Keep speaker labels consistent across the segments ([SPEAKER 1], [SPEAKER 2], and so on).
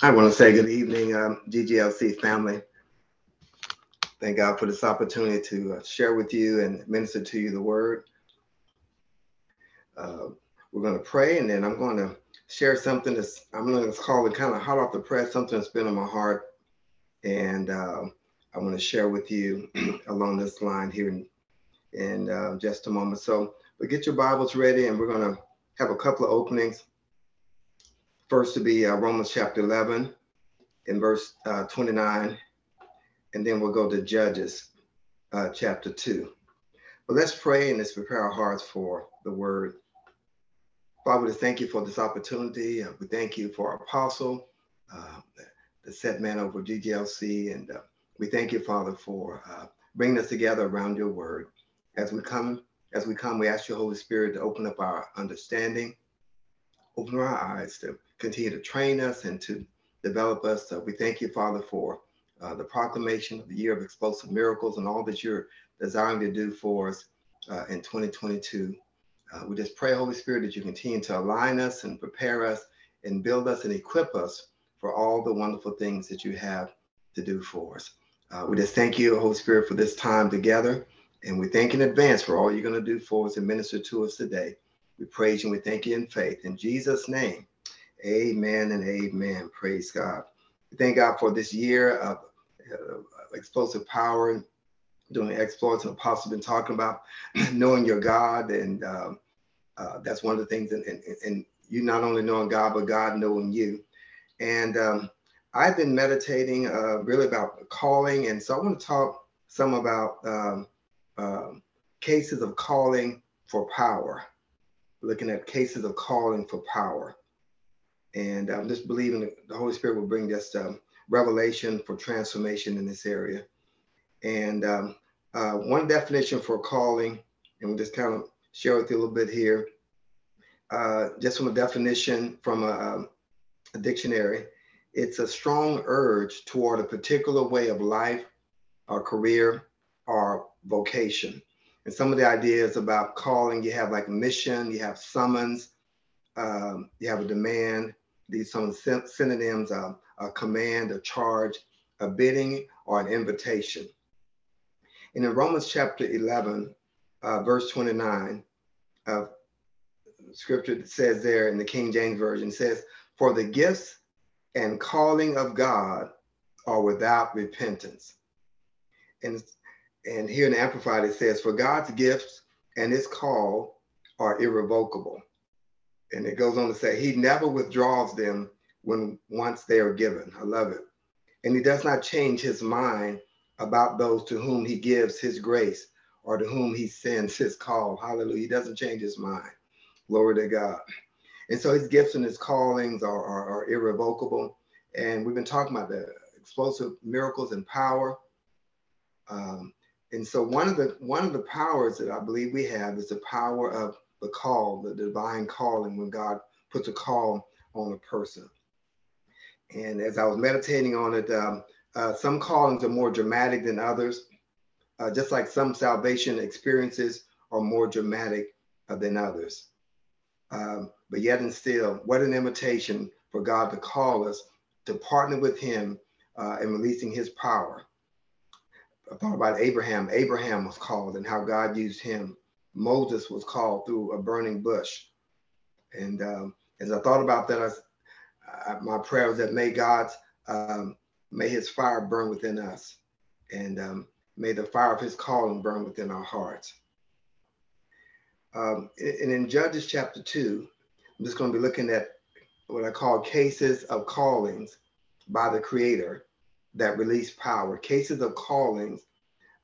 [SPEAKER 1] I want to say good evening, um, GGLC family. Thank God for this opportunity to uh, share with you and minister to you the word. Uh, we're going to pray and then I'm going to share something that's, I'm going to call it kind of hot off the press, something that's been on my heart. And uh, I want to share with you along this line here in, in uh, just a moment. So, but get your Bibles ready and we're going to have a couple of openings first to be uh, Romans chapter 11 in verse uh, 29, and then we'll go to Judges uh, chapter 2. But let's pray and let's prepare our hearts for the word. Father, we thank you for this opportunity. we thank you for our apostle, uh, the set man over GGLC, and uh, we thank you, Father, for uh, bringing us together around your word. As we come, as we come, we ask your Holy Spirit to open up our understanding, open our eyes to continue to train us and to develop us. So we thank you, Father, for uh, the proclamation of the year of explosive miracles and all that you're desiring to do for us uh, in 2022. Uh, we just pray, Holy Spirit, that you continue to align us and prepare us and build us and equip us for all the wonderful things that you have to do for us. Uh, we just thank you, Holy Spirit, for this time together. And we thank in advance for all you're going to do for us and minister to us today. We praise you and we thank you in faith. In Jesus' name, Amen and amen. Praise God. Thank God for this year of uh, explosive power, doing exploits. And Apostle been talking about knowing your God, and um, uh, that's one of the things. And, and, and, you not only knowing God, but God knowing you. And um, I've been meditating uh, really about calling, and so I want to talk some about um, um cases of calling for power. Looking at cases of calling for power. And I'm just believing the Holy Spirit will bring just um, revelation for transformation in this area. And um, uh, one definition for calling, and we'll just kind of share with you a little bit here, uh, just from a definition from a, um, a dictionary, it's a strong urge toward a particular way of life or career or vocation. And some of the ideas about calling, you have like mission, you have summons, um, you have a demand, these some synonyms of a command, a charge, a bidding, or an invitation. And in Romans chapter 11, uh, verse 29, uh, scripture says there in the King James Version says, For the gifts and calling of God are without repentance. And, and here in Amplified, it says, For God's gifts and his call are irrevocable and it goes on to say he never withdraws them when once they are given. I love it. And he does not change his mind about those to whom he gives his grace or to whom he sends his call. Hallelujah. He doesn't change his mind. Glory to God. And so his gifts and his callings are, are, are irrevocable. And we've been talking about the explosive miracles and power. Um, and so one of the one of the powers that I believe we have is the power of the call, the divine calling when God puts a call on a person. And as I was meditating on it, um, uh, some callings are more dramatic than others, uh, just like some salvation experiences are more dramatic uh, than others. Um, but yet and still, what an invitation for God to call us to partner with Him uh, in releasing His power. I thought about Abraham. Abraham was called and how God used him Moses was called through a burning bush. And um, as I thought about that, I, I, my prayer was that may God's, um, may his fire burn within us and um, may the fire of his calling burn within our hearts. Um, and in Judges chapter two, I'm just going to be looking at what I call cases of callings by the creator that release power, cases of callings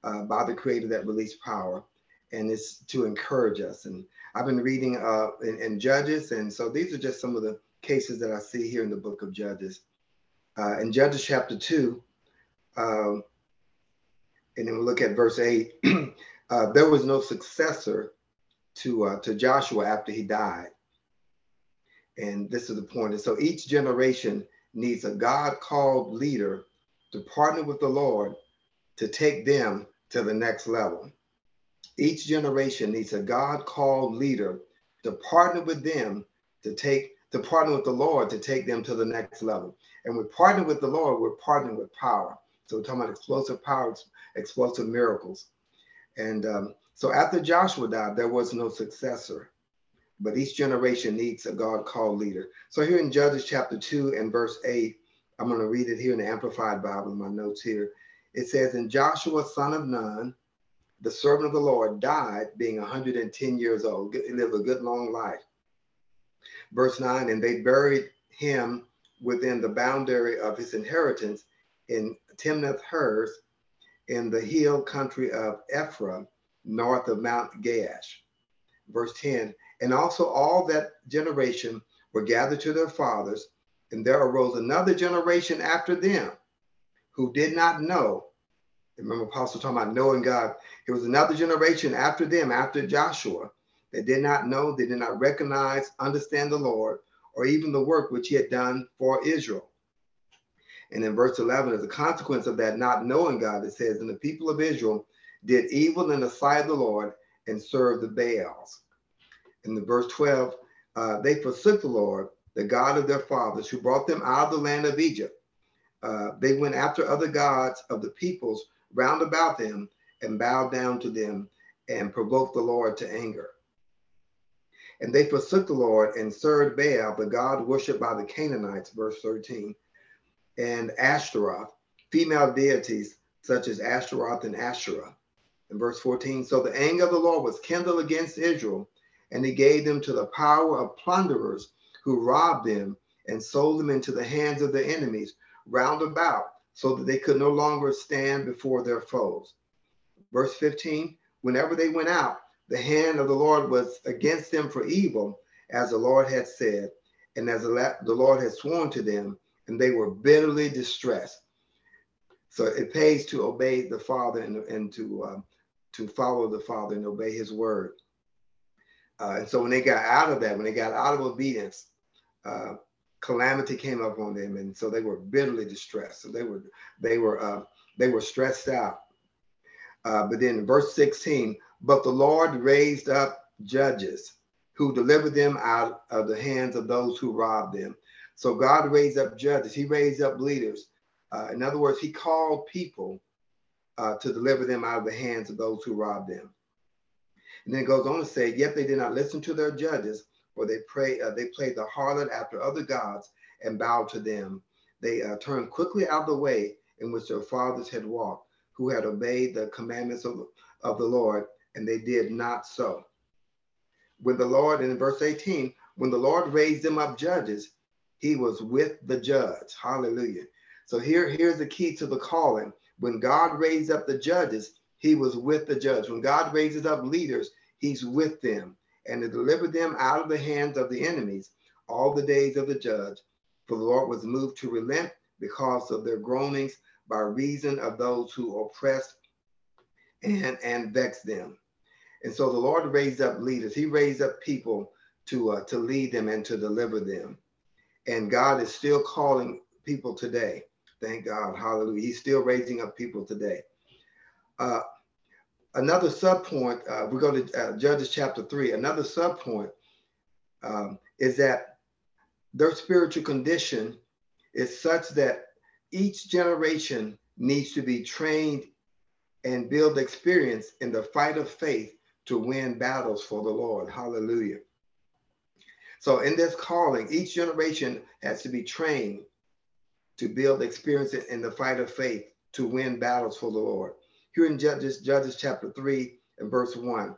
[SPEAKER 1] uh, by the creator that release power and it's to encourage us. And I've been reading uh, in, in, Judges, and so these are just some of the cases that I see here in the book of Judges. Uh, in Judges chapter 2, um, and then we look at verse 8, uh, there was no successor to, uh, to Joshua after he died. And this is the point. And so each generation needs a God called leader to partner with the Lord to take them to the next level. Each generation needs a God called leader to partner with them to take to partner with the Lord to take them to the next level. And we partner with the Lord, we're partnering with power. So we're talking about explosive power, explosive miracles. And um, so after Joshua died, there was no successor. But each generation needs a God called leader. So here in Judges chapter 2 and verse 8, I'm going to read it here in the Amplified Bible, in my notes here. It says, And Joshua, son of Nun, the servant of the Lord, died being 110 years old. He lived a good long life. Verse 9, and they buried him within the boundary of his inheritance in Timnath Heres in the hill country of Ephraim, north of Mount Gaash. Verse 10, and also all that generation were gathered to their fathers, and there arose another generation after them who did not know. Remember, Apostle talking about knowing God. It was another generation after them, after Joshua, that did not know, they did not recognize, understand the Lord, or even the work which he had done for Israel. And in verse 11, as a consequence of that not knowing God, it says, And the people of Israel did evil in the sight of the Lord and served the Baals. In the verse 12, uh, they forsook the Lord, the God of their fathers, who brought them out of the land of Egypt. Uh, they went after other gods of the peoples round about them and bowed down to them and provoked the Lord to anger. And they forsook the Lord and served Baal, the god worshipped by the Canaanites, verse 13, and Ashtaroth, female deities such as Ashtaroth and Asherah. In verse 14, so the anger of the Lord was kindled against Israel, and he gave them to the power of plunderers who robbed them and sold them into the hands of their enemies round about, so that they could no longer stand before their foes. Verse 15, whenever they went out, the hand of the Lord was against them for evil, as the Lord had said, and as the Lord had sworn to them, and they were bitterly distressed. So it pays to obey the Father and, and to um, to follow the Father and obey His word. Uh, and so when they got out of that, when they got out of obedience, uh, calamity came up on them, and so they were bitterly distressed. So they were they were uh, they were stressed out. Uh, but then verse 16, but the Lord raised up judges who delivered them out of the hands of those who robbed them. So God raised up judges. He raised up leaders. Uh, in other words, He called people uh, to deliver them out of the hands of those who robbed them. And then it goes on to say, yet they did not listen to their judges, for they pray uh, they played the harlot after other gods and bowed to them. They uh, turned quickly out of the way in which their fathers had walked, who had obeyed the commandments of, of the Lord, and they did not so. When the Lord, in verse 18, when the Lord raised them up judges, he was with the judge. Hallelujah. So here, here's the key to the calling. When God raised up the judges, he was with the judge. When God raises up leaders, he's with them and to deliver them out of the hands of the enemies all the days of the judge. For the Lord was moved to relent because of their groanings by reason of those who oppressed and, and vexed them. And so the Lord raised up leaders. He raised up people to, uh, to lead them and to deliver them. And God is still calling people today. Thank God. Hallelujah. He's still raising up people today. Uh, another subpoint, uh, we go to uh, Judges chapter 3. Another subpoint um, is that their spiritual condition is such that each generation needs to be trained and build experience in the fight of faith to win battles for the Lord. Hallelujah. So, in this calling, each generation has to be trained to build experience in the fight of faith to win battles for the Lord. Here in Judges, Judges chapter 3 and verse 1,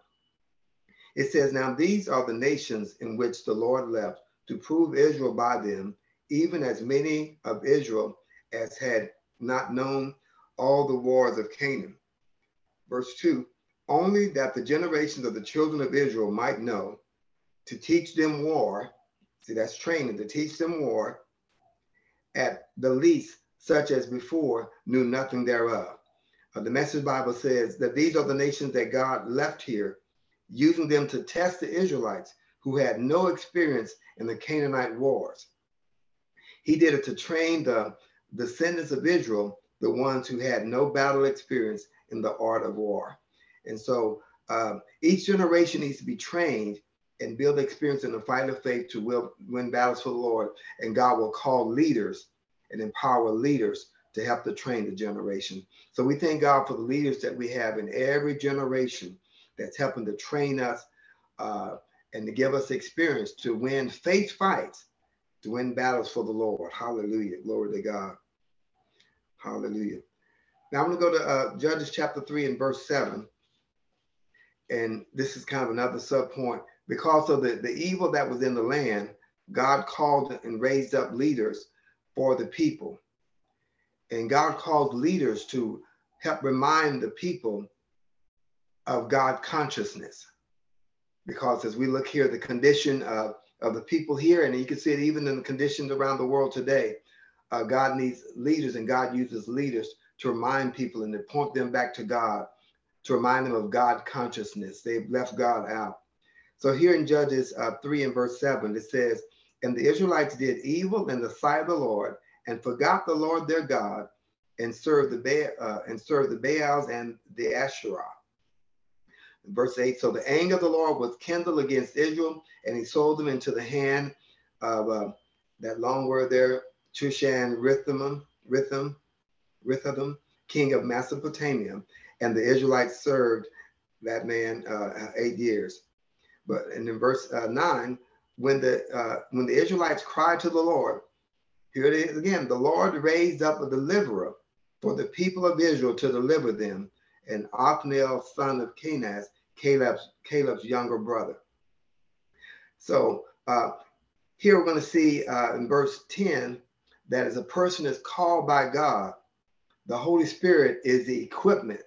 [SPEAKER 1] it says, Now these are the nations in which the Lord left to prove Israel by them, even as many of Israel as had not known all the wars of Canaan. Verse 2 Only that the generations of the children of Israel might know to teach them war. See, that's training to teach them war at the least, such as before knew nothing thereof. Uh, the Message Bible says that these are the nations that God left here, using them to test the Israelites who had no experience in the Canaanite wars. He did it to train the descendants of Israel, the ones who had no battle experience in the art of war. And so uh, each generation needs to be trained and build experience in the fight of faith to will, win battles for the Lord. And God will call leaders and empower leaders to help to train the generation. So we thank God for the leaders that we have in every generation that's helping to train us uh, and to give us experience to win faith fights, to win battles for the Lord. Hallelujah. Glory to God. Hallelujah. Now I'm going to go to uh, Judges chapter 3 and verse 7. And this is kind of another sub point. Because of the, the evil that was in the land, God called and raised up leaders for the people. And God called leaders to help remind the people of God consciousness. Because as we look here, the condition of, of the people here, and you can see it even in the conditions around the world today, uh, God needs leaders and God uses leaders to remind people and to point them back to God, to remind them of God consciousness. They've left God out. So here in Judges uh, 3 and verse 7, it says, And the Israelites did evil in the sight of the Lord and forgot the Lord their God and served the, ba- uh, and served the Baals and the Asherah. Verse 8 So the anger of the Lord was kindled against Israel, and he sold them into the hand of uh, that long word there, Chushan Ritham, Ritham, Rithadam, king of Mesopotamia, and the Israelites served that man uh, eight years. But and in verse uh, nine, when the uh, when the Israelites cried to the Lord, here it is again: the Lord raised up a deliverer for the people of Israel to deliver them, and Othniel, son of Kenaz, Caleb's Caleb's younger brother. So uh, here we're going to see uh, in verse ten that as a person is called by God, the Holy Spirit is the equipment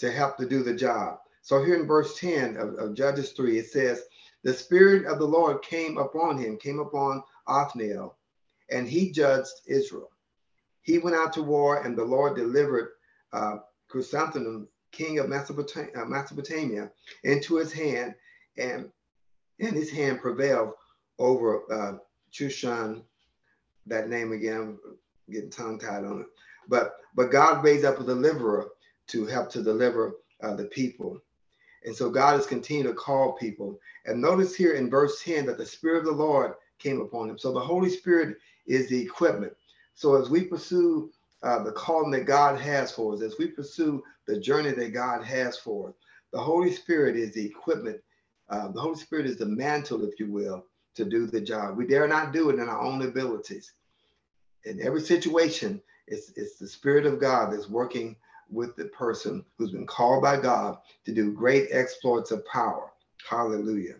[SPEAKER 1] to help to do the job. So here in verse 10 of, of, Judges 3, it says, The Spirit of the Lord came upon him, came upon Othniel, and he judged Israel. He went out to war, and the Lord delivered uh, Chrysanthemum, king of Mesopotamia, uh, Mesopotamia, into his hand, and, and his hand prevailed over uh, Chushan that name again. I'm getting tongue tied on it. But but God raised up a deliverer to help to deliver uh, the people. And so God has continued to call people. And notice here in verse 10 that the Spirit of the Lord came upon him. So the Holy Spirit is the equipment. So as we pursue uh, the calling that God has for us, as we pursue the journey that God has for us, the Holy Spirit is the equipment. Uh, the Holy Spirit is the mantle, if you will, to do the job. We dare not do it in our own abilities in every situation, it's, it's the Spirit of God that's working with the person who's been called by God to do great exploits of power. Hallelujah.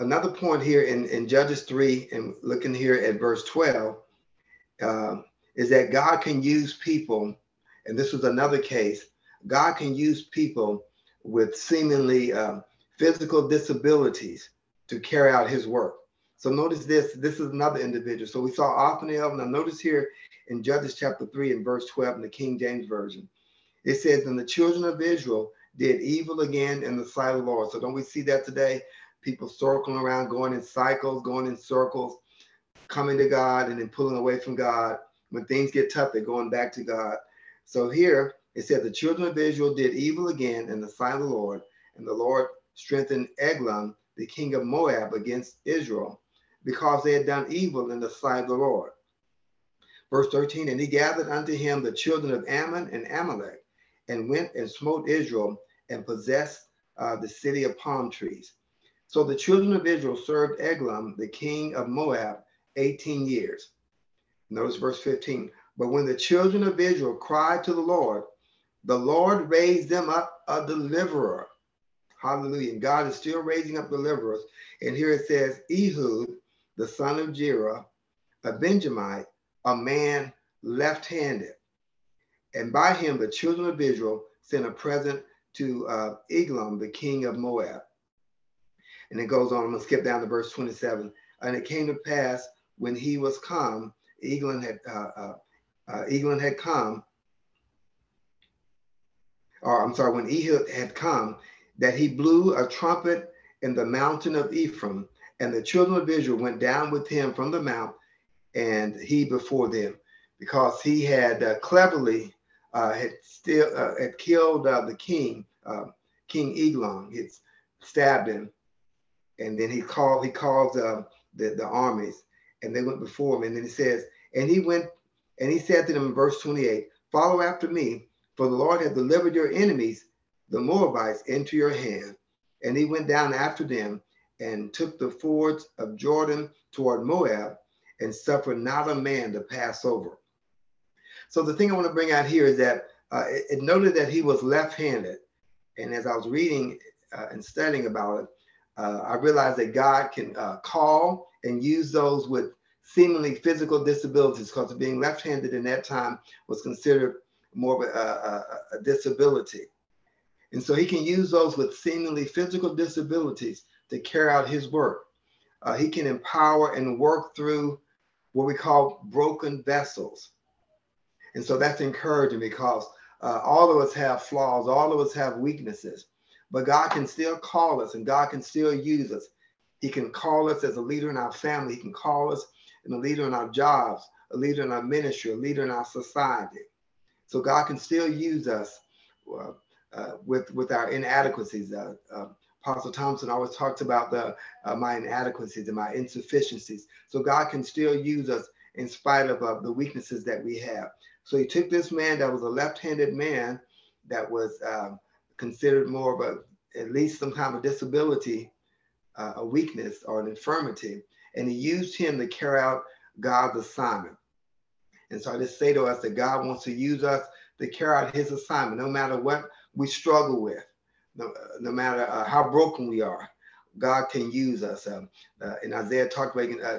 [SPEAKER 1] Another point here in, in Judges 3 and looking here at verse 12 uh, is that God can use people, and this was another case, God can use people with seemingly uh, physical disabilities to carry out his work. So notice this. This is another individual. So we saw Othniel. Now notice here in Judges chapter 3 and verse 12 in the King James Version. It says, And the children of Israel did evil again in the sight of the Lord. So don't we see that today? People circling around, going in cycles, going in circles, coming to God and then pulling away from God. When things get tough, they're going back to God. So here it said, The children of Israel did evil again in the sight of the Lord, and the Lord strengthened Eglon, the king of Moab, against Israel because they had done evil in the sight of the Lord. Verse 13, and he gathered unto him the children of Ammon and Amalek, and went and smote Israel and possessed uh, the city of palm trees. So the children of Israel served Eglon, the king of Moab, 18 years. Notice verse 15. But when the children of Israel cried to the Lord, the Lord raised them up a deliverer. Hallelujah. God is still raising up deliverers. And here it says, Ehud, the son of Gera, a Benjamite, a man left handed. And by him, the children of Israel sent a present to uh, Eglon, the king of Moab. And it goes on, I'm to skip down to verse 27. And it came to pass when he was come, Eglon had, uh, uh, uh, Eglon had come, or I'm sorry, when Ehud had come, that he blew a trumpet in the mountain of Ephraim, and the children of Israel went down with him from the mount, and he before them, because he had uh, cleverly uh, had still uh, had killed uh, the king, uh, King Eglon. It's stabbed him. And then he called, he calls uh, the, the armies and they went before him. And then he says, and he went and he said to them in verse 28, follow after me, for the Lord hath delivered your enemies, the Moabites, into your hand. And he went down after them and took the fords of Jordan toward Moab and suffered not a man to pass over. So the thing I want to bring out here is that uh, it, it, noted that he was left-handed. And as I was reading uh, and studying about it, uh, I realized that God can uh, call and use those with seemingly physical disabilities because being left-handed in that time was considered more of a, a, a disability. And so he can use those with seemingly physical disabilities to carry out his work. Uh, he can empower and work through what we call broken vessels. And so that's encouraging because uh, all of us have flaws, all of us have weaknesses, but God can still call us and God can still use us. He can call us as a leader in our family, He can call us as a leader in our jobs, a leader in our ministry, a leader in our society. So God can still use us uh, uh, with, with our inadequacies. Uh, uh, Apostle Thompson always talks about the uh, my inadequacies and my insufficiencies. So God can still use us in spite of the weaknesses that we have. So he took this man that was a left-handed man that was uh, considered more of a at least some kind of disability, uh, a weakness or an infirmity, and he used him to carry out God's assignment. And so I just say to us that God wants to use us to carry out his assignment, no matter what we struggle with no, no matter uh, how broken we are, God can use us. Um, uh, and Isaiah talked about uh,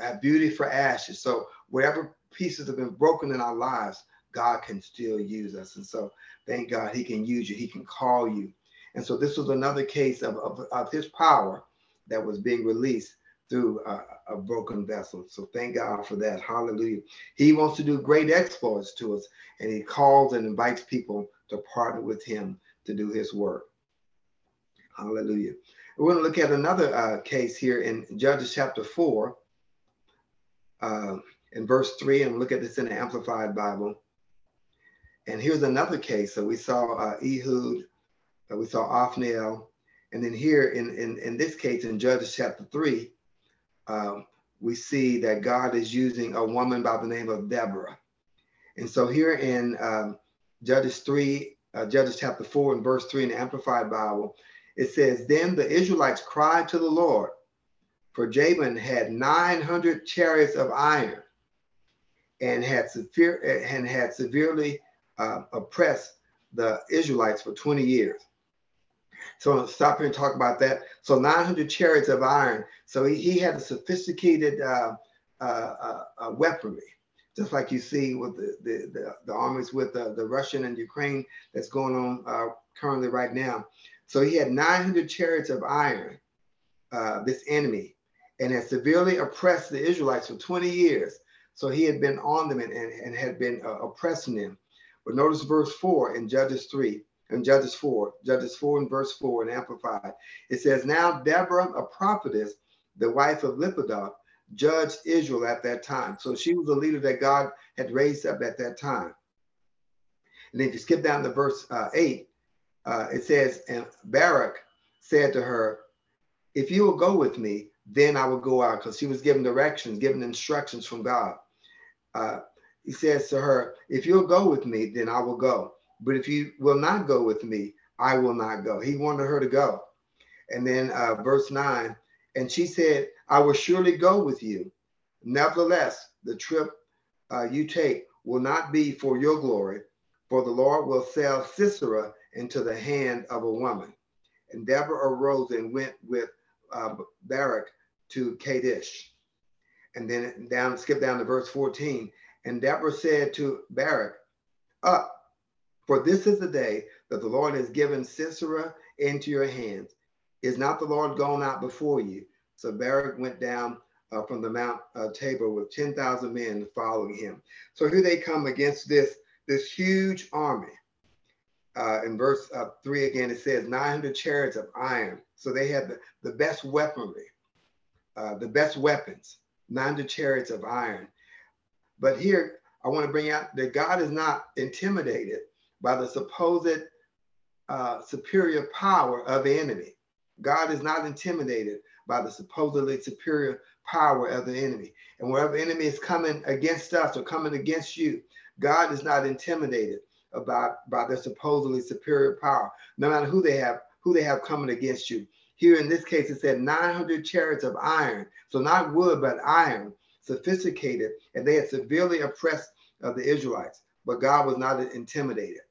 [SPEAKER 1] uh, beauty for ashes. So wherever pieces have been broken in our lives, God can still use us. And so thank God he can use you. He can call you. And so this was another case of, of, of his power that was being released through a, a, broken vessel. So thank God for that. Hallelujah. He wants to do great exploits to us, and he calls and invites people to partner with him to do his work. Hallelujah. We're going to look at another uh, case here in Judges chapter 4, uh, in verse 3, and look at this in the Amplified Bible. And here's another case. So we saw uh, Ehud, uh, we saw Othniel, and then here in, in, in this case in Judges chapter 3, um, we see that God is using a woman by the name of Deborah. And so here in um, Judges 3, uh, Judges chapter 4 and verse 3 in the Amplified Bible, it says, Then the Israelites cried to the Lord, for Jabin had 900 chariots of iron and had, severe, and had severely uh, oppressed the Israelites for 20 years. So I'll stop here and talk about that. So 900 chariots of iron. So he, he had a sophisticated uh, uh, uh weaponry just like you see with the, the, the, the armies with the, Russian and Ukraine that's going on uh, currently right now. So he had 900 chariots of iron, uh, this enemy, and had severely oppressed the Israelites for 20 years. So he had been on them and, and, and had been uh, oppressing them. But notice verse 4 in Judges 3 and Judges 4, Judges 4 and verse 4 and Amplified. It says, Now Deborah, a prophetess, the wife of Lapidoth, judged Israel at that time. So she was a leader that God had raised up at that time. And if you skip down to verse uh, 8, uh, it says, And Barak said to her, If you will go with me, then I will go out. Because she was given directions, given instructions from God. Uh, he says to her, If you'll go with me, then I will go. But if you will not go with me, I will not go. He wanted her to go. And then uh, verse 9, and she said, I will surely go with you. Nevertheless, the trip uh, you take will not be for your glory, for the Lord will sell Sisera into the hand of a woman. And Deborah arose and went with uh, Barak to Kadesh. And then down, skip down to verse 14. And Deborah said to Barak, Up, for this is the day that the Lord has given Sisera into your hands. Is not the Lord gone out before you? So Barak went down uh, from the Mount uh, Tabor with 10,000 men following him. So here they come against this, this huge army. Uh, in verse uh, 3 again, it says 900 chariots of iron. So they had the, the best weaponry, uh, the best weapons, 900 chariots of iron. But here, I want to bring out that God is not intimidated by the supposed uh, superior power of the enemy. God is not intimidated by the supposedly superior power of the enemy. And wherever enemy is coming against us or coming against you, God is not intimidated about by their supposedly superior power, no matter who they have, who they have coming against you. Here in this case, it said 900 chariots of iron, so not wood but iron, sophisticated, and they had severely oppressed uh, the Israelites. But God was not intimidated.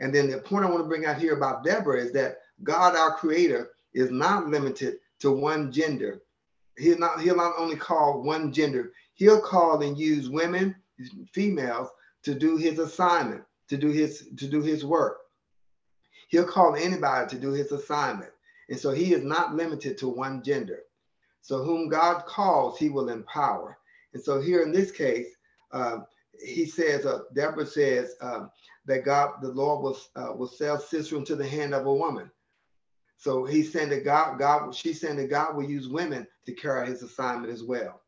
[SPEAKER 1] And then the point I want to bring out here about Deborah is that God, our Creator, is not limited to one gender. He'll not he'll not only call one gender. He'll call and use women, females, to do His assignment, to do His to do His work. He'll call anybody to do His assignment, and so He is not limited to one gender. So whom God calls, He will empower. And so here in this case, uh, he says, uh, Deborah says um, that God, the Lord will uh, will sell Sisera into the hand of a woman. So he's saying that God, God, she's saying that God will use women to carry out his assignment as well.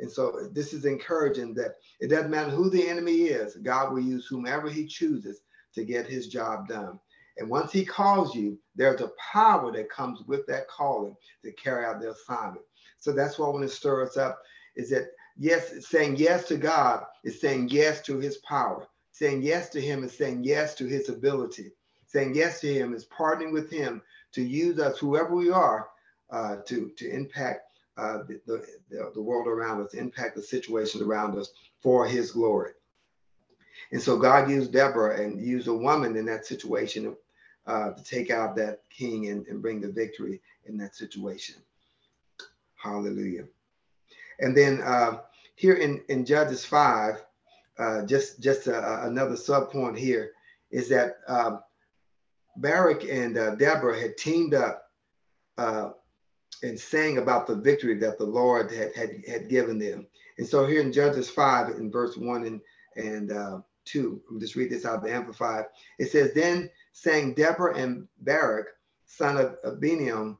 [SPEAKER 1] And so this is encouraging that it doesn't matter who the enemy is, God will use whomever he chooses to get his job done. And once he calls you, there's a power that comes with that calling to carry out the assignment. So that's what I want to stir us up is that yes, saying yes to God is saying yes to his power. Saying yes to him is saying yes to his ability. Saying yes to him is partnering with him to use us, whoever we are, uh, to, to impact uh, the, the, the world around us, impact the situation around us for his glory. And so God used Deborah and used a woman in that situation uh, to take out that king and, and bring the victory in that situation. Hallelujah. And then uh, here in, in Judges 5, uh, just, just a, another sub point here is that um, Barak and uh, Deborah had teamed up uh, and sang about the victory that the Lord had, had, had given them. And so here in Judges 5, in verse 1 and, and uh, 2, let me just read this out of the Amplified. It says, Then sang Deborah and Barak, son of Abinoam,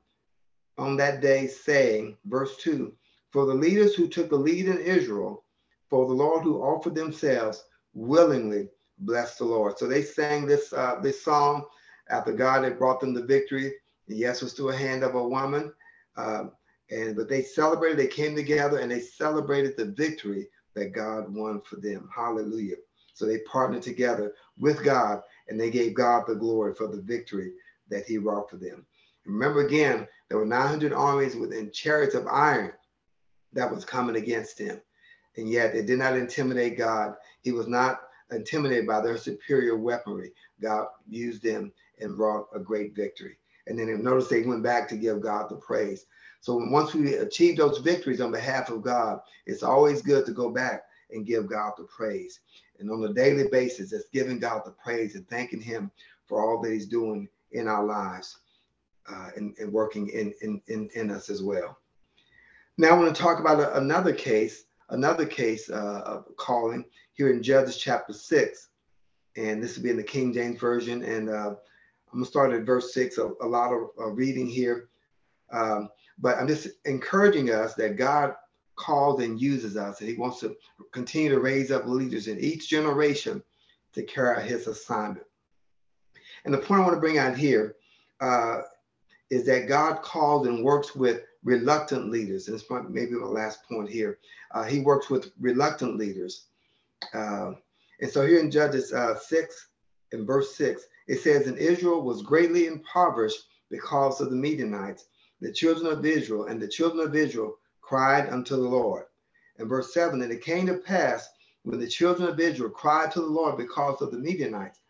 [SPEAKER 1] on that day, saying, verse 2, For the leaders who took the lead in Israel, for the Lord who offered themselves willingly bless the Lord. So they sang this uh, this song after God had brought them the victory. yes, was through a hand of a woman. Um, and but they celebrated, they came together and they celebrated the victory that God won for them. Hallelujah. So they partnered together with God and they gave God the glory for the victory that he wrought for them. Remember again, there were 900 armies within chariots of iron that was coming against him. And yet it did not intimidate God. He was not intimidated by their superior weaponry. God used them and brought a great victory. And then notice they went back to give God the praise. So once we achieve those victories on behalf of God, it's always good to go back and give God the praise. And on a daily basis, it's giving God the praise and thanking Him for all that He's doing in our lives uh, and, and, working in, in, in, in, us as well. Now, I want to talk about a, another case, another case uh, of calling here in Judges chapter 6. And this will be in the King James Version. And uh, I'm gonna start at verse six. A, a lot of uh, reading here, um, but I'm just encouraging us that God calls and uses us, and He wants to continue to raise up leaders in each generation to carry out His assignment. And the point I want to bring out here uh, is that God calls and works with reluctant leaders. And it's maybe my last point here. Uh, he works with reluctant leaders. Uh, and so here in Judges uh, 6 and verse 6, it says, And Israel was greatly impoverished because of the Midianites. The children of Israel and the children of Israel cried unto the Lord. And verse 7 And it came to pass when the children of Israel cried to the Lord because of the Midianites,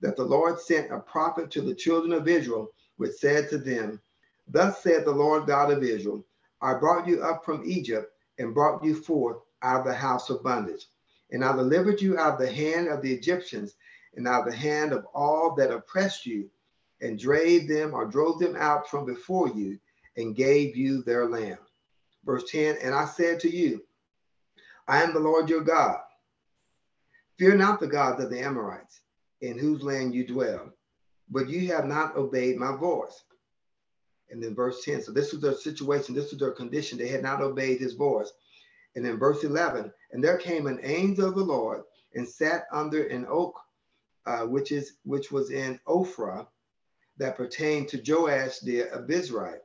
[SPEAKER 1] that the Lord sent a prophet to the children of Israel, which said to them, Thus said the Lord God of Israel, I brought you up from Egypt and brought you forth out of the house of bondage. And I delivered you out of the hand of the Egyptians and out of the hand of all that oppressed you, and drave them or drove them out from before you, and gave you their land. Verse 10 And I said to you, I am the Lord your God. Fear not the gods of the Amorites, in whose land you dwell, but you have not obeyed my voice. And then verse 10, so this was their situation, this was their condition. They had not obeyed his voice. And then verse 11, and there came an angel of the Lord and sat under an oak uh, which is which was in Ophrah, that pertained to Joash the Abiezrite,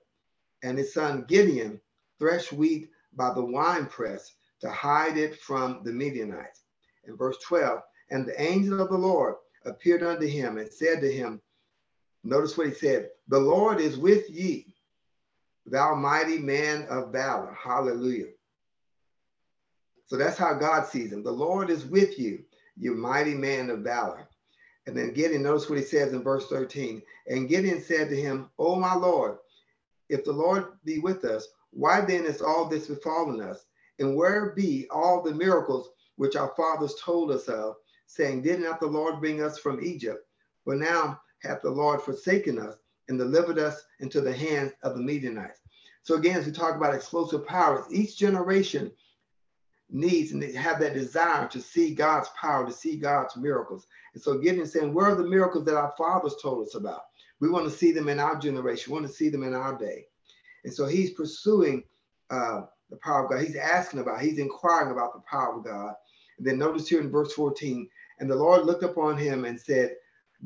[SPEAKER 1] and his son Gideon threshed wheat by the winepress to hide it from the Midianites. In verse 12, and the angel of the Lord appeared unto him and said to him, Notice what he said, The Lord is with ye, thou mighty man of valor. Hallelujah. So that's how God sees him. The Lord is with you, you mighty man of valor. And then Gideon, notice what he says in verse 13. And Gideon said to him, O my Lord, if the Lord be with us, why then is all this befallen us? And where be all the miracles which our fathers told us of, saying, Did not the Lord bring us from Egypt? But now hath the Lord forsaken us and delivered us into the hands of the Midianites. So again, as we talk about explosive powers, each generation needs and they have that desire to see God's power, to see God's miracles. And so Gideon saying, where are the miracles that our fathers told us about? We want to see them in our generation. We want to see them in our day. And so he's pursuing uh, the power of God. He's asking about, he's inquiring about the power of God. And then notice here in verse 14, and the Lord looked upon him and said,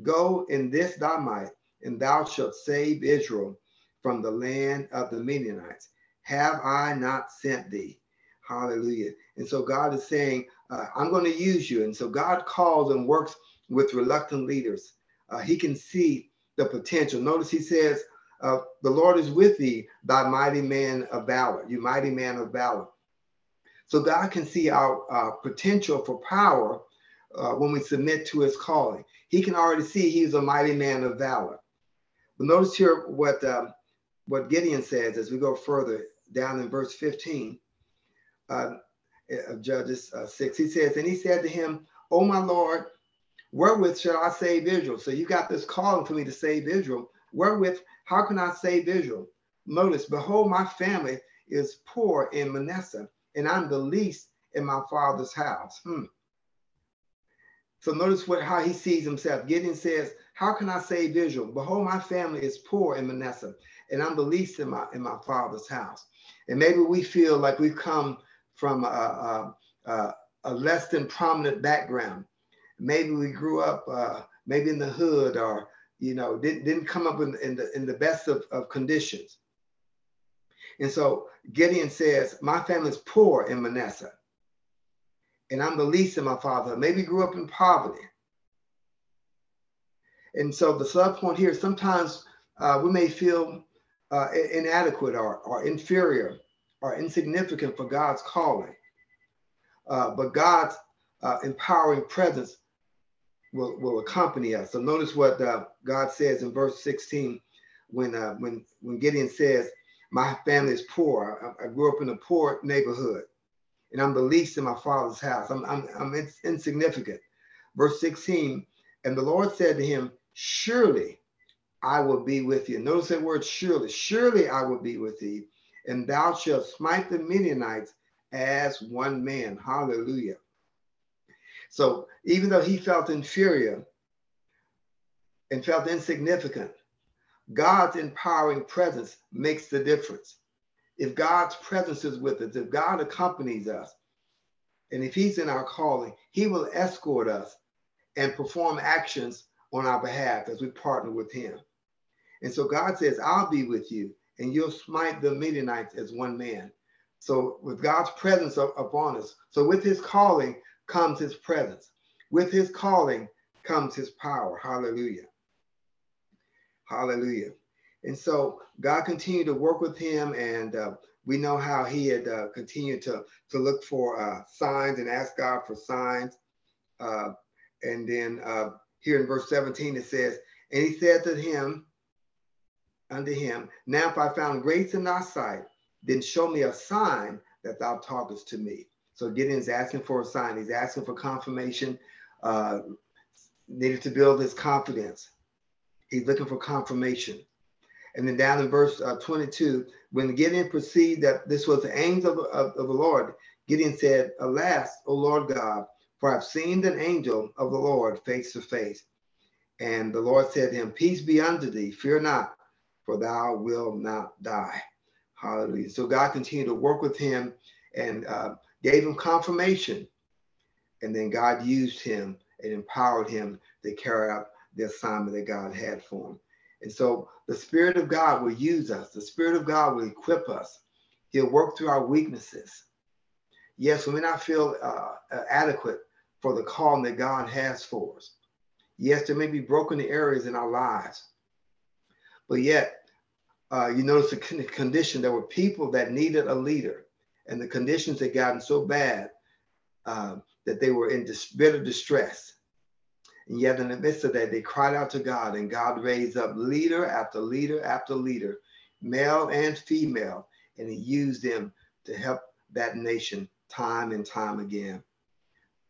[SPEAKER 1] Go in this thy might, and thou shalt save Israel from the land of the Midianites. Have I not sent thee? Hallelujah. And so God is saying, uh, I'm going to use you. And so God calls and works with reluctant leaders. Uh, he can see the potential. Notice he says, uh, The Lord is with thee, thy mighty man of valor, you mighty man of valor. So God can see our uh, potential for power uh, when we submit to his calling. He can already see he's a mighty man of valor. But notice here what, um, what Gideon says as we go further down in verse 15 uh, of Judges uh, 6. He says, And he said to him, Oh, my Lord, wherewith shall I save Israel? So you got this calling for me to save Israel. Wherewith, how can I save Israel? Notice, behold, my family is poor in Manasseh, and I'm the least in my father's house. Hmm. So notice what how he sees himself. Gideon says, How can I save Israel? Behold, my family is poor in Manasseh, and I'm the least in my in my father's house. And maybe we feel like we've come from a, a, a less than prominent background. Maybe we grew up uh, maybe in the hood or you know didn't, didn't come up in, in the in the best of, of conditions. And so Gideon says, My family's poor in Manasseh, and I'm the least in my fatherhood. Maybe grew up in poverty. And so the sub point here, sometimes uh, we may feel uh, inadequate or, or inferior or insignificant for God's calling. Uh, but God's uh, empowering presence will, will accompany us. So notice what uh, God says in verse 16 when, uh, when, when Gideon says, My family is poor. I, I, grew up in a poor neighborhood, and I'm the least in my father's house. I'm, I'm, I'm ins- insignificant. Verse 16, and the Lord said to him, Surely I will be with you. Notice that word surely. Surely I will be with thee and thou shalt smite the Midianites as one man. Hallelujah. So even though he felt inferior and felt insignificant, God's empowering presence makes the difference. If God's presence is with us, if God accompanies us, and if he's in our calling, he will escort us and perform actions on our behalf as we partner with him. And so God says, I'll be with you and you'll smite the Midianites as one man. So with God's presence upon us, so with his calling comes his presence. With his calling comes his power. Hallelujah. Hallelujah. And so God continued to work with him, and uh, we know how he had uh, continued to, to look for uh, signs and ask God for signs. Uh, and then uh, here in verse 17, it says, And he said to him, unto him, Now if I found grace in thy sight, then show me a sign that thou talkest to me. So Gideon's asking for a sign. He's asking for confirmation, uh, needed to build his confidence. He's looking for confirmation. And then down in verse uh, 22, when Gideon perceived that this was the angel of, of, of the Lord, Gideon said, Alas, O Lord God, for I've seen an angel of the Lord face to face. And the Lord said to him, Peace be unto thee, fear not, for thou wilt not die. Hallelujah. So God continued to work with him and uh, gave him confirmation. And then God used him and empowered him to carry out the assignment that God had for him. And so the Spirit of God will use us. The Spirit of God will equip us. He'll work through our weaknesses. Yes, we may not feel uh, uh adequate for the calling that God has for us. Yes, there may be broken areas in our lives. But yet, uh, you notice the condition there were people that needed a leader, and the conditions had gotten so bad uh, that they were in dis- bitter distress. And yet, in the midst of that, they cried out to God, and God raised up leader after leader after leader, male and female, and He used them to help that nation time and time again.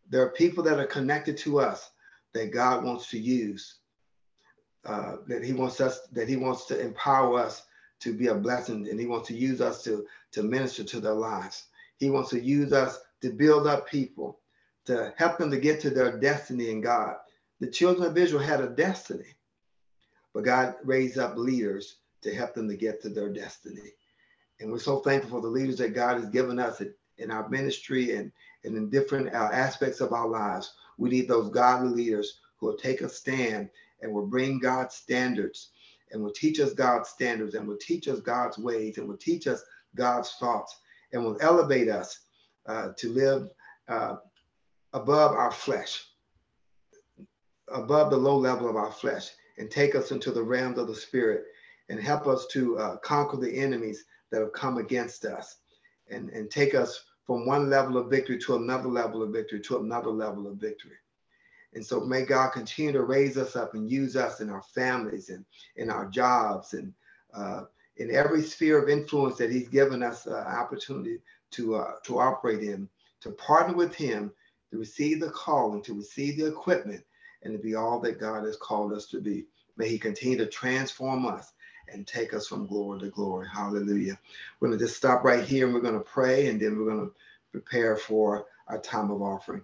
[SPEAKER 1] There are people that are connected to us that God wants to use, uh, that He wants us, that He wants to empower us to be a blessing, and He wants to use us to to minister to their lives. He wants to use us to build up people, to help them to get to their destiny in God. The children of Israel had a destiny, but God raised up leaders to help them to get to their destiny. And we're so thankful for the leaders that God has given us in our ministry and, and in different uh, aspects of our lives. We need those godly leaders who will take a stand and will bring God's standards and will teach us God's standards and will teach us God's ways and will teach us God's thoughts and will elevate us uh, to live uh, above our flesh, above the low level of our flesh, and take us into the realms of the spirit and help us to uh, conquer the enemies that have come against us and, and take us from one level of victory to another level of victory to another level of victory. And so may God continue to raise us up and use us in our families and in our jobs and uh, in every sphere of influence that He's given us uh, opportunity to uh, to operate in, to partner with Him, to receive the calling, to receive the equipment, and to be all that God has called us to be. May He continue to transform us and take us from glory to glory. Hallelujah. We're going to just stop right here and we're going to pray and then we're going to prepare for our time of offering.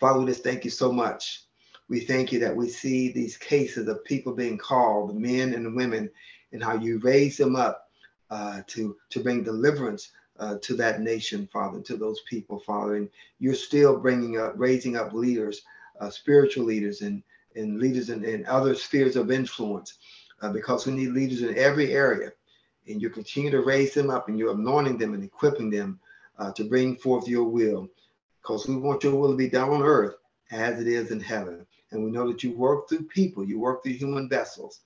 [SPEAKER 1] Father, we just thank you so much. We thank you that we see these cases of people being called, men and women, and how you raise them up uh, to, to bring deliverance uh, to that nation, Father, to those people, Father. And you're still bringing up, raising up leaders, uh, spiritual leaders, and, and leaders in, in other spheres of influence uh, because we need leaders in every area. And you continue to raise them up and you're anointing them and equipping them uh, to bring forth your will because we want your will to be done on earth as it is in heaven. And we know that you work through people, you work through human vessels.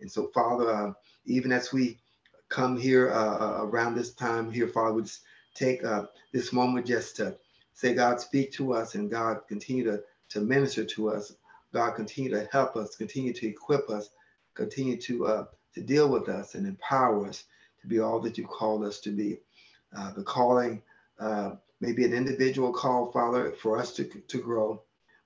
[SPEAKER 1] And so, Father, uh, even as we come here uh, uh around this time here, Father, we just take this moment just to say, God, speak to us and God, continue to, to minister to us. God, continue to help us, continue to equip us continue to uh, to deal with us and empower us to be all that you called us to be. Uh, the calling uh, may be an individual call, Father, for us to, to grow,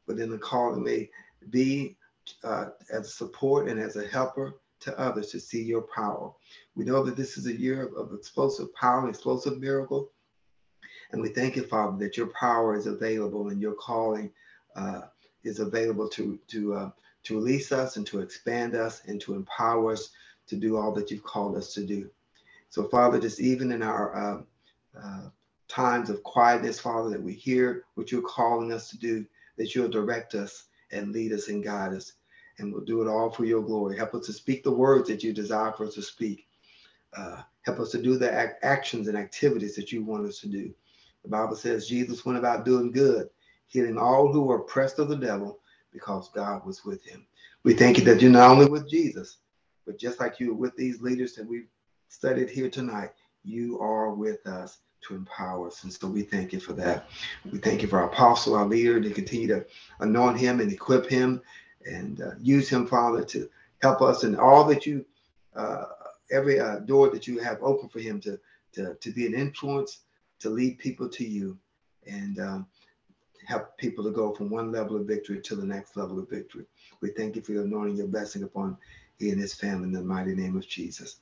[SPEAKER 1] but then the calling may be uh, as support and as a helper to others to see your power. We know that this is a year of, of explosive power and explosive miracle. And we thank you, Father, that your power is available and your calling is available to, to uh, to release us and to expand us and to empower us to do all that you've called us to do. So, Father, just even in our uh, uh, times of quietness, Father, that we hear what you're calling us to do, that you'll direct us and lead us and guide us. And we'll do it all for your glory. Help us to speak the words that you desire for us to speak. Uh, help us to do the ac- actions and activities that you want us to do. The Bible says Jesus went about doing good, healing all who were oppressed of the devil, because God was with him. We thank you that you're not only with Jesus, but just like you with these leaders that we've studied here tonight, you are with us to empower us. And so we thank you for that. We thank you for our apostle, our leader, to continue to anoint him and equip him and uh, use him, Father, to help us in all that you, uh, every uh, door that you have open for him to, to, to be an influence, to lead people to you. And um, help people to go from one level of victory to the next level of victory. We thank you for your anointing, your blessing upon he and his family in the mighty name of Jesus.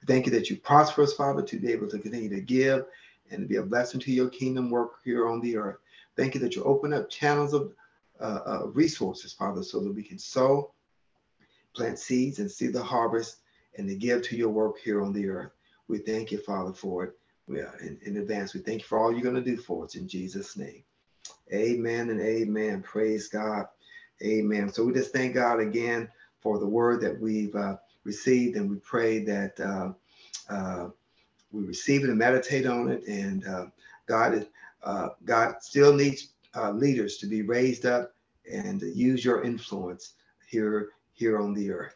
[SPEAKER 1] We thank you that you prosper us, Father, to be able to continue to give and to be a blessing to your kingdom work here on the earth. Thank you that you open up channels of uh, uh, resources, Father, so that we can sow, plant seeds, and see the harvest and to give to your work here on the earth. We thank you, Father, for it. We are in, in advance. We thank you for all you're going to do for us in Jesus' name. Amen and amen. Praise God. Amen. So we just thank God again for the word that we've uh, received, and we pray that uh, uh, we receive it and meditate on it. And uh, God, uh, God still needs uh, leaders to be raised up and use your influence here here on the earth.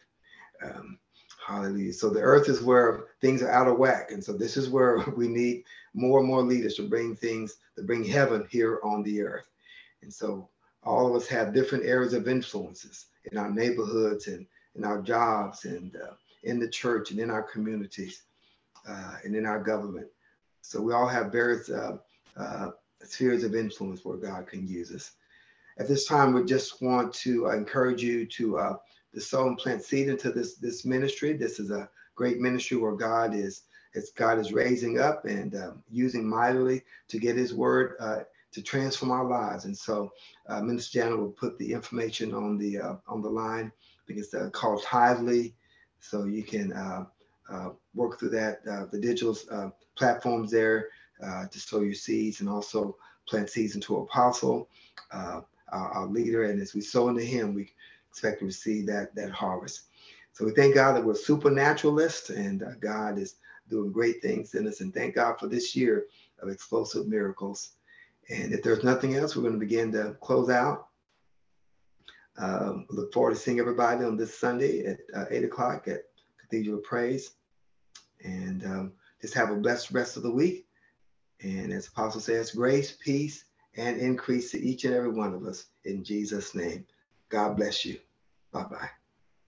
[SPEAKER 1] Um, hallelujah. So the earth is where things are out of whack, and so this is where we need more and more leaders to bring things to bring heaven here on the earth. And so all of us have different areas of influences in our neighborhoods and in our jobs and uh, in the church and in our communities uh, and in our government. So we all have various uh, uh spheres of influence where God can use us. At this time, we just want to encourage you to uh, to sow and plant seed into this this ministry. This is a great ministry where God is God is raising up and um, using mightily to get His word uh, to transform our lives. And so, uh, Minister Janet will put the information on the uh, on the line. I think it's uh, called Tithely, so you can uh, uh, work through that. the digital platforms there to sow your seeds and also plant seeds into Apostle, our, our leader. And as we sow into him, we expect to receive that that harvest. So we thank God that we're supernaturalists and God is doing great things in us. And thank God for this year of explosive miracles. And if there's nothing else, we're going to begin to close out. Um, look forward to seeing everybody on this Sunday at uh, 8 o'clock at Cathedral of Praise. And um, just have a blessed rest of the week. And as the Apostle says, grace, peace, and increase to each and every one of us in Jesus' name. God bless you. Bye bye.